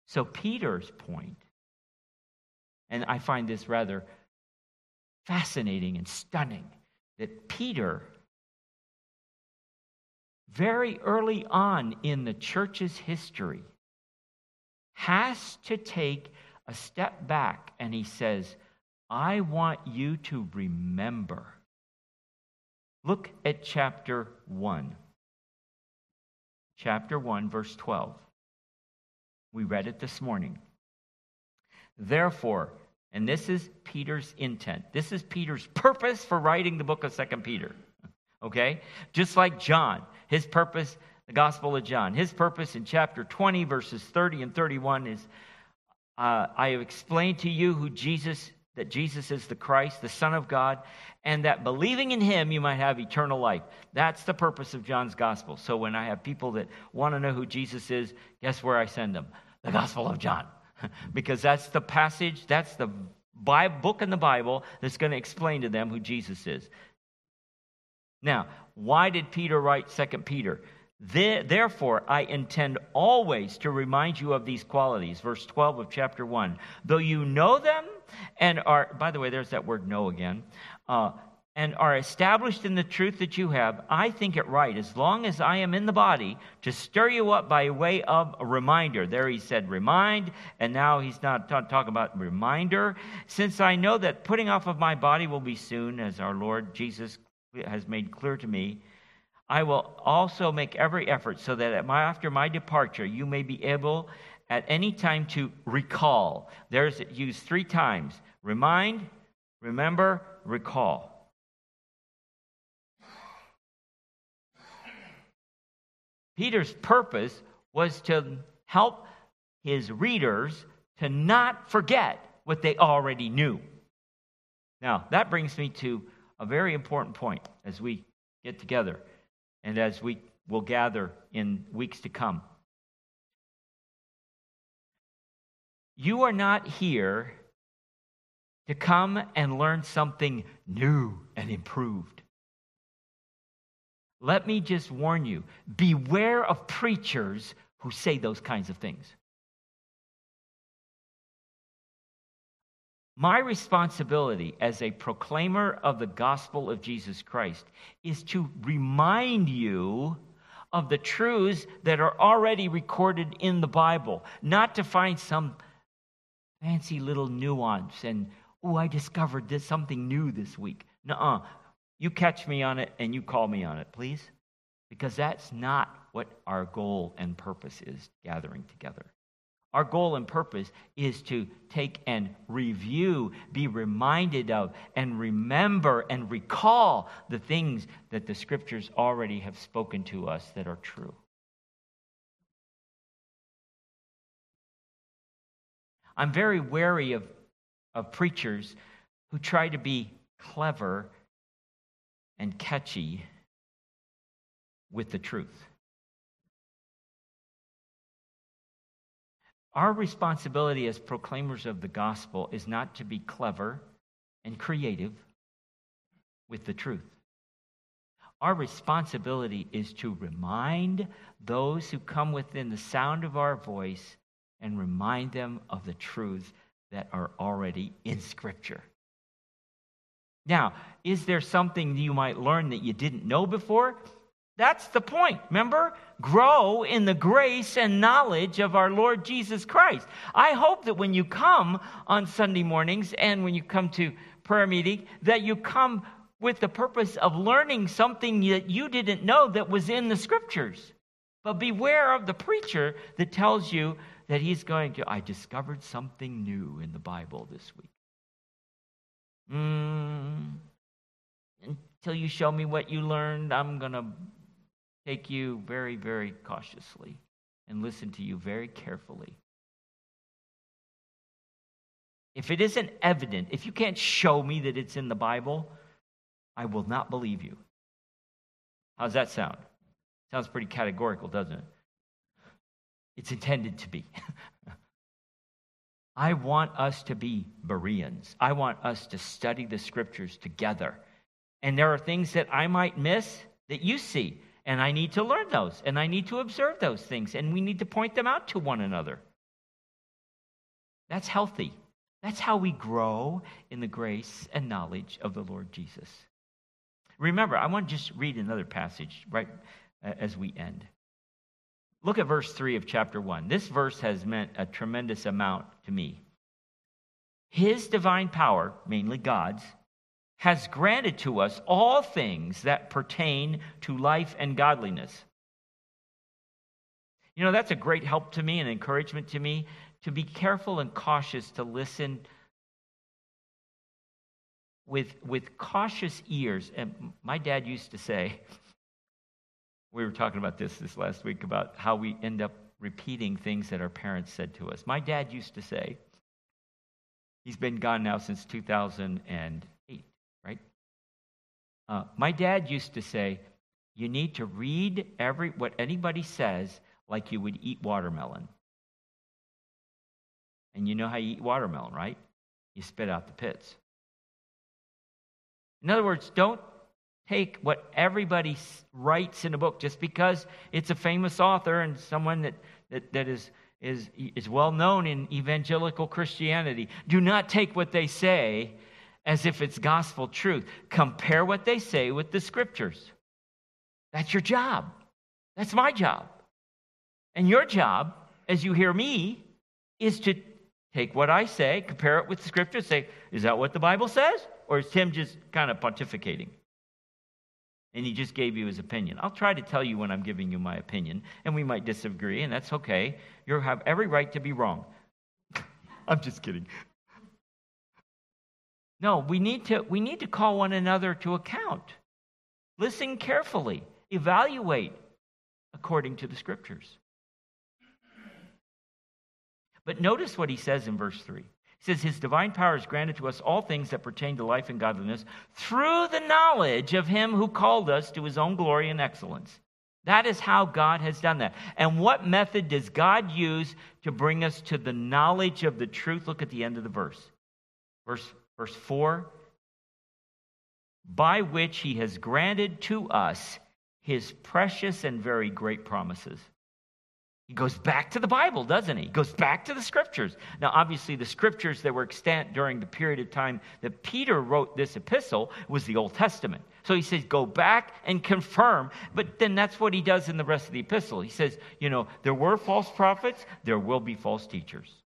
So, Peter's point, and I find this rather fascinating and stunning, that Peter, very early on in the church's history, has to take a step back and he says, I want you to remember Look at chapter 1. Chapter 1, verse 12. We read it this morning. Therefore, and this is Peter's intent. This is Peter's purpose for writing the book of Second Peter. Okay? Just like John, his purpose, the Gospel of John, his purpose in chapter 20, verses 30 and 31 is uh, I have explained to you who Jesus that Jesus is the Christ, the Son of God, and that believing in him you might have eternal life. That's the purpose of John's gospel. So when I have people that want to know who Jesus is, guess where I send them? The Gospel of John. because that's the passage, that's the Bible, book in the Bible that's going to explain to them who Jesus is. Now, why did Peter write Second Peter? Therefore, I intend always to remind you of these qualities. Verse 12 of chapter 1. Though you know them and are, by the way, there's that word know again, uh, and are established in the truth that you have, I think it right, as long as I am in the body, to stir you up by way of a reminder. There he said remind, and now he's not t- talking about reminder. Since I know that putting off of my body will be soon, as our Lord Jesus has made clear to me I will also make every effort so that my, after my departure, you may be able at any time to recall. There's used three times remind, remember, recall. Peter's purpose was to help his readers to not forget what they already knew. Now, that brings me to a very important point as we get together and as we will gather in weeks to come. You are not here to come and learn something new and improved. Let me just warn you beware of preachers who say those kinds of things. My responsibility as a proclaimer of the gospel of Jesus Christ is to remind you of the truths that are already recorded in the Bible, not to find some fancy little nuance and, oh, I discovered this something new this week. Nuh You catch me on it and you call me on it, please. Because that's not what our goal and purpose is gathering together. Our goal and purpose is to take and review, be reminded of, and remember and recall the things that the scriptures already have spoken to us that are true. I'm very wary of, of preachers who try to be clever and catchy with the truth. Our responsibility as proclaimers of the gospel is not to be clever and creative with the truth. Our responsibility is to remind those who come within the sound of our voice and remind them of the truths that are already in Scripture. Now, is there something you might learn that you didn't know before? That's the point. Remember? Grow in the grace and knowledge of our Lord Jesus Christ. I hope that when you come on Sunday mornings and when you come to prayer meeting, that you come with the purpose of learning something that you didn't know that was in the scriptures. But beware of the preacher that tells you that he's going to, I discovered something new in the Bible this week. Mm, until you show me what you learned, I'm going to take you very, very cautiously and listen to you very carefully. If it isn't evident, if you can't show me that it's in the Bible, I will not believe you. How's that sound? Sounds pretty categorical, doesn't it? It's intended to be. I want us to be Bereans. I want us to study the scriptures together. And there are things that I might miss that you see, and I need to learn those, and I need to observe those things, and we need to point them out to one another. That's healthy. That's how we grow in the grace and knowledge of the Lord Jesus. Remember, I want to just read another passage right uh, as we end. Look at verse 3 of chapter 1. This verse has meant a tremendous amount to me. His divine power, mainly God's, has granted to us all things that pertain to life and godliness. You know, that's a great help to me and encouragement to me to be careful and cautious to listen with, with cautious ears. And my dad used to say, we were talking about this this last week about how we end up repeating things that our parents said to us. My dad used to say, he's been gone now since 2008, right? Uh, my dad used to say, you need to read every what anybody says like you would eat watermelon. And you know how you eat watermelon, right? You spit out the pits. In other words, don't take what everybody writes in a book just because it's a famous author and someone that, that, that is, is, is well known in evangelical Christianity. Do not take what they say as if it's gospel truth. Compare what they say with the scriptures. That's your job. That's my job. And your job, as you hear me, is to take what I say, compare it with the scriptures, say, is that what the Bible says? Or is Tim just kind of pontificating? and he just gave you his opinion. I'll try to tell you when I'm giving you my opinion, and we might disagree, and that's okay. You have every right to be wrong. I'm just kidding. No, we need to we need to call one another to account. Listen carefully, evaluate according to the scriptures. But notice what he says in verse 3. He says, His divine power has granted to us all things that pertain to life and godliness through the knowledge of Him who called us to His own glory and excellence. That is how God has done that. And what method does God use to bring us to the knowledge of the truth? Look at the end of the verse. Verse, verse 4 By which He has granted to us His precious and very great promises he goes back to the Bible, doesn't he? He goes back to the scriptures. Now, obviously, the scriptures that were extant during the period of time that Peter wrote this epistle was the Old Testament. So he says, go back and confirm. But then that's what he does in the rest of the epistle. He says, you know, there were false prophets, there will be false teachers.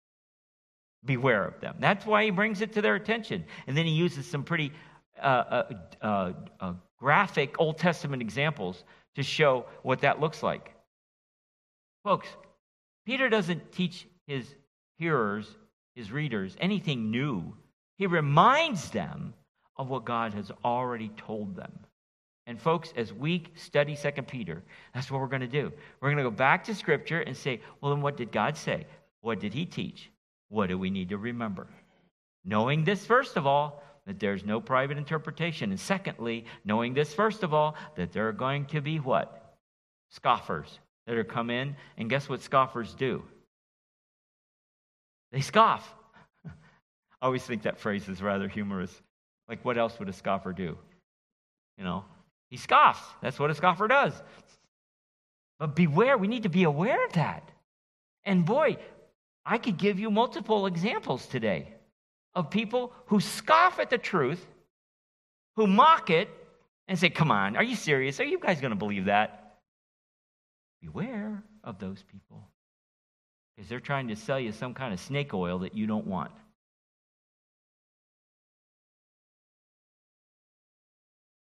Beware of them. That's why he brings it to their attention. And then he uses some pretty uh, uh, uh, uh graphic Old Testament examples to show what that looks like. Folks, Peter doesn't teach his hearers, his readers, anything new. He reminds them of what God has already told them. And folks, as we study Second Peter, that's what we're going to do. We're going to go back to Scripture and say, well, then what did God say? What did He teach? What do we need to remember? Knowing this, first of all, that there's no private interpretation. And secondly, knowing this, first of all, that there are going to be what? Scoffers that are come in, and guess what scoffers do? They scoff. I always think that phrase is rather humorous. Like, what else would a scoffer do? You know, he scoffs. That's what a scoffer does. But beware, we need to be aware of that. And boy, I could give you multiple examples today of people who scoff at the truth, who mock it, and say, Come on, are you serious? Are you guys going to believe that? Beware of those people because they're trying to sell you some kind of snake oil that you don't want.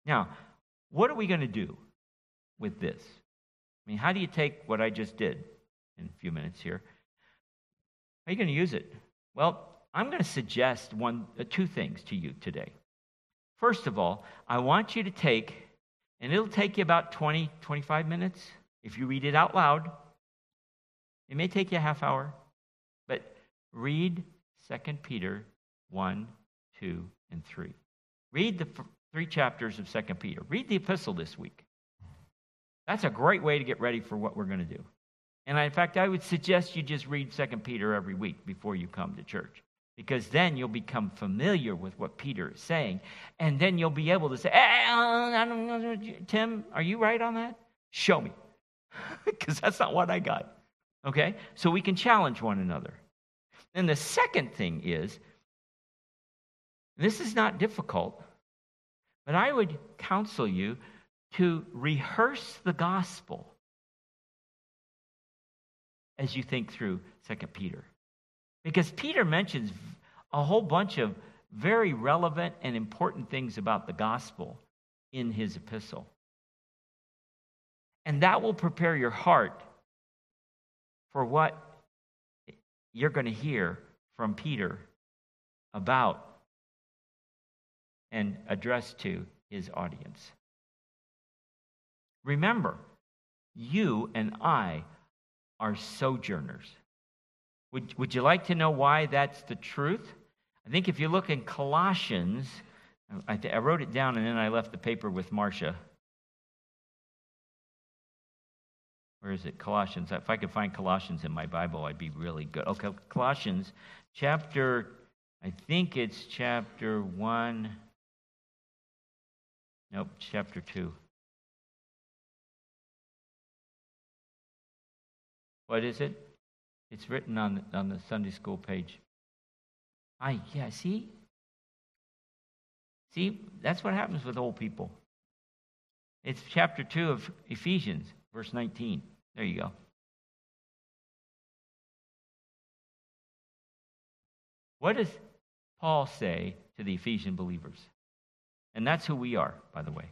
Now, what are we going to do with this? I mean, how do you take what I just did in a few minutes here? Are you going to use it? Well, I'm going to suggest one, uh, two things to you today. First of all, I want you to take, and it'll take you about 20, 25 minutes if you read it out loud. It may take you a half hour, but read 2 Peter 1, 2, and 3. Read the f- three chapters of 2 Peter. Read the epistle this week. That's a great way to get ready for what we're going to do. And in fact, I would suggest you just read 2 Peter every week before you come to church because then you'll become familiar with what Peter is saying. And then you'll be able to say, eh, hey, Tim, are you right on that? Show me. Because that's not what I got. Okay? So we can challenge one another. And the second thing is this is not difficult, but I would counsel you to rehearse the gospel as you think through Second Peter. Because Peter mentions a whole bunch of very relevant and important things about the gospel in his epistle. And that will prepare your heart for what you're going to hear from Peter about and address to his audience. Remember, you and I are sojourners. Would, would you like to know why that's the truth? I think if you look in Colossians, I, I wrote it down and then I left the paper with Marcia. Where is it? Colossians. If I could find Colossians in my Bible, I'd be really good. Okay, Colossians chapter, I think it's chapter 1. Nope, chapter 2. What is it? It's written on, on the Sunday school page. I, yeah, see? See, that's what happens with old people. It's chapter 2 of Ephesians, verse 19. There you go. What does Paul say to the Ephesian believers? And that's who we are, by the way.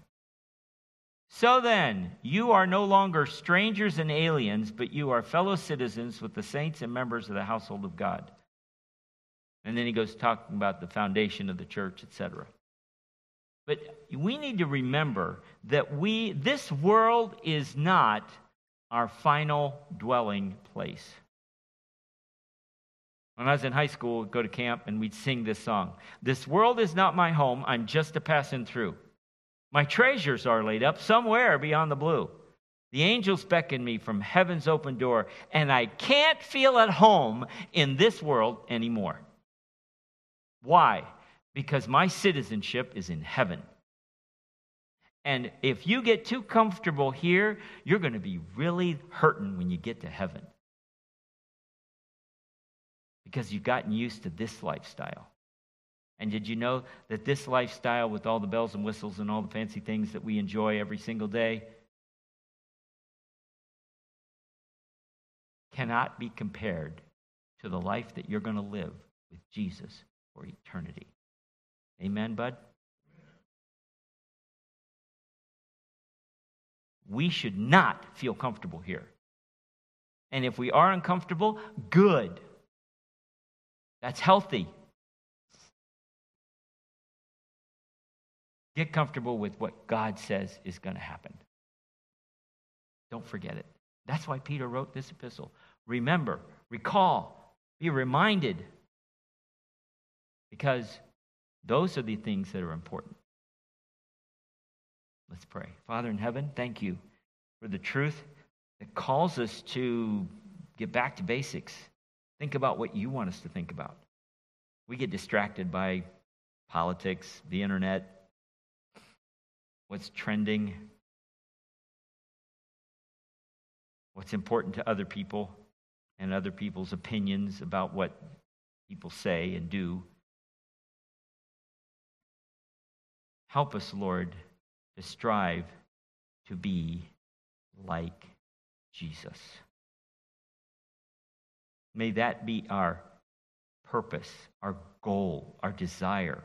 So then, you are no longer strangers and aliens, but you are fellow citizens with the saints and members of the household of God. And then he goes talking about the foundation of the church, etc. But we need to remember that we this world is not our final dwelling place. When I was in high school, we'd go to camp and we'd sing this song. This world is not my home, I'm just a passing through. My treasures are laid up somewhere beyond the blue. The angels beckon me from heaven's open door, and I can't feel at home in this world anymore. Why? Because my citizenship is in heaven. And if you get too comfortable here, you're going to be really hurting when you get to heaven. Because you've gotten used to this lifestyle. And did you know that this lifestyle, with all the bells and whistles and all the fancy things that we enjoy every single day, cannot be compared to the life that you're going to live with Jesus for eternity? Amen, bud? We should not feel comfortable here. And if we are uncomfortable, good. That's healthy. Get comfortable with what God says is going to happen. Don't forget it. That's why Peter wrote this epistle. Remember, recall, be reminded, because those are the things that are important. Let's pray. Father in heaven, thank you for the truth that calls us to get back to basics. Think about what you want us to think about. We get distracted by politics, the internet, what's trending, what's important to other people, and other people's opinions about what people say and do. Help us, Lord, to strive to be like Jesus. May that be our purpose, our goal, our desire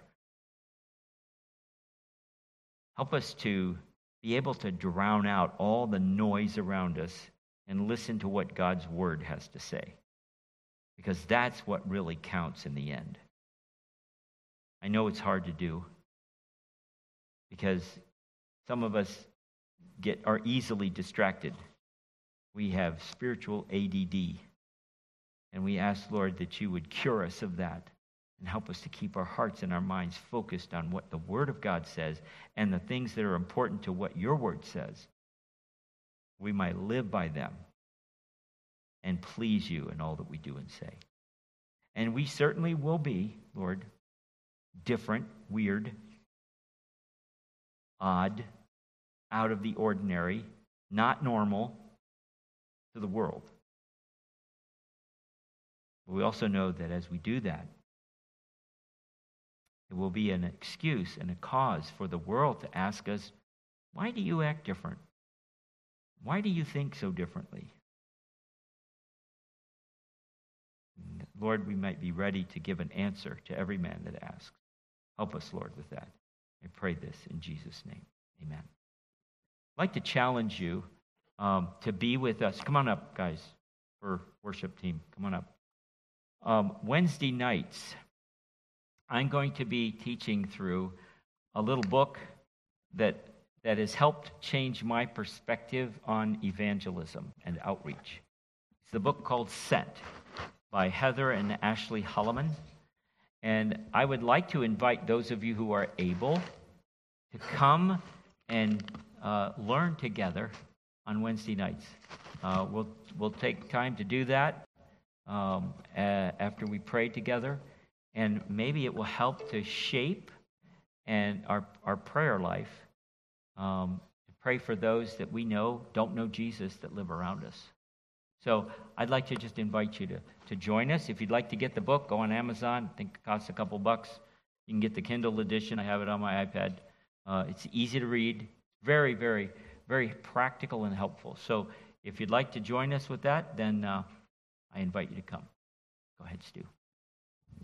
Help us to be able to drown out all the noise around us and listen to what God's word has to say. Because that's what really counts in the end. I know it's hard to do because some of us get are easily distracted. We have spiritual ADD. And we ask, Lord, that you would cure us of that and help us to keep our hearts and our minds focused on what the Word of God says and the things that are important to what your Word says. We might live by them and please you in all that we do and say. And we certainly will be, Lord, different, weird, odd, out of the ordinary, not normal to the world. But we also know that as we do that, it will be an excuse and a cause for the world to ask us, why do you act different? Why do you think so differently? Lord, we might be ready to give an answer to every man that asks. Help us, Lord, with that. I pray this in Jesus' name. Amen. I'd like to challenge you um, to be with us. Come on up, guys, for worship team. Come on up. Um, Wednesday nights, I'm going to be teaching through a little book that, that has helped change my perspective on evangelism and outreach. It's the book called Sent by Heather and Ashley Holleman. And I would like to invite those of you who are able to come and uh, learn together on Wednesday nights. Uh, we'll, we'll take time to do that um, after we pray together and maybe it will help to shape and our, our prayer life um, pray for those that we know don't know jesus that live around us. So i'd like to just invite you to, to join us. If you'd like to get the book go on amazon. I think it costs a couple bucks. You can get the kindle edition. I have it on my ipad. Uh, it's easy to read very very very practical and helpful. So if you'd like to join us with that then uh, i invite you to come. Go ahead stu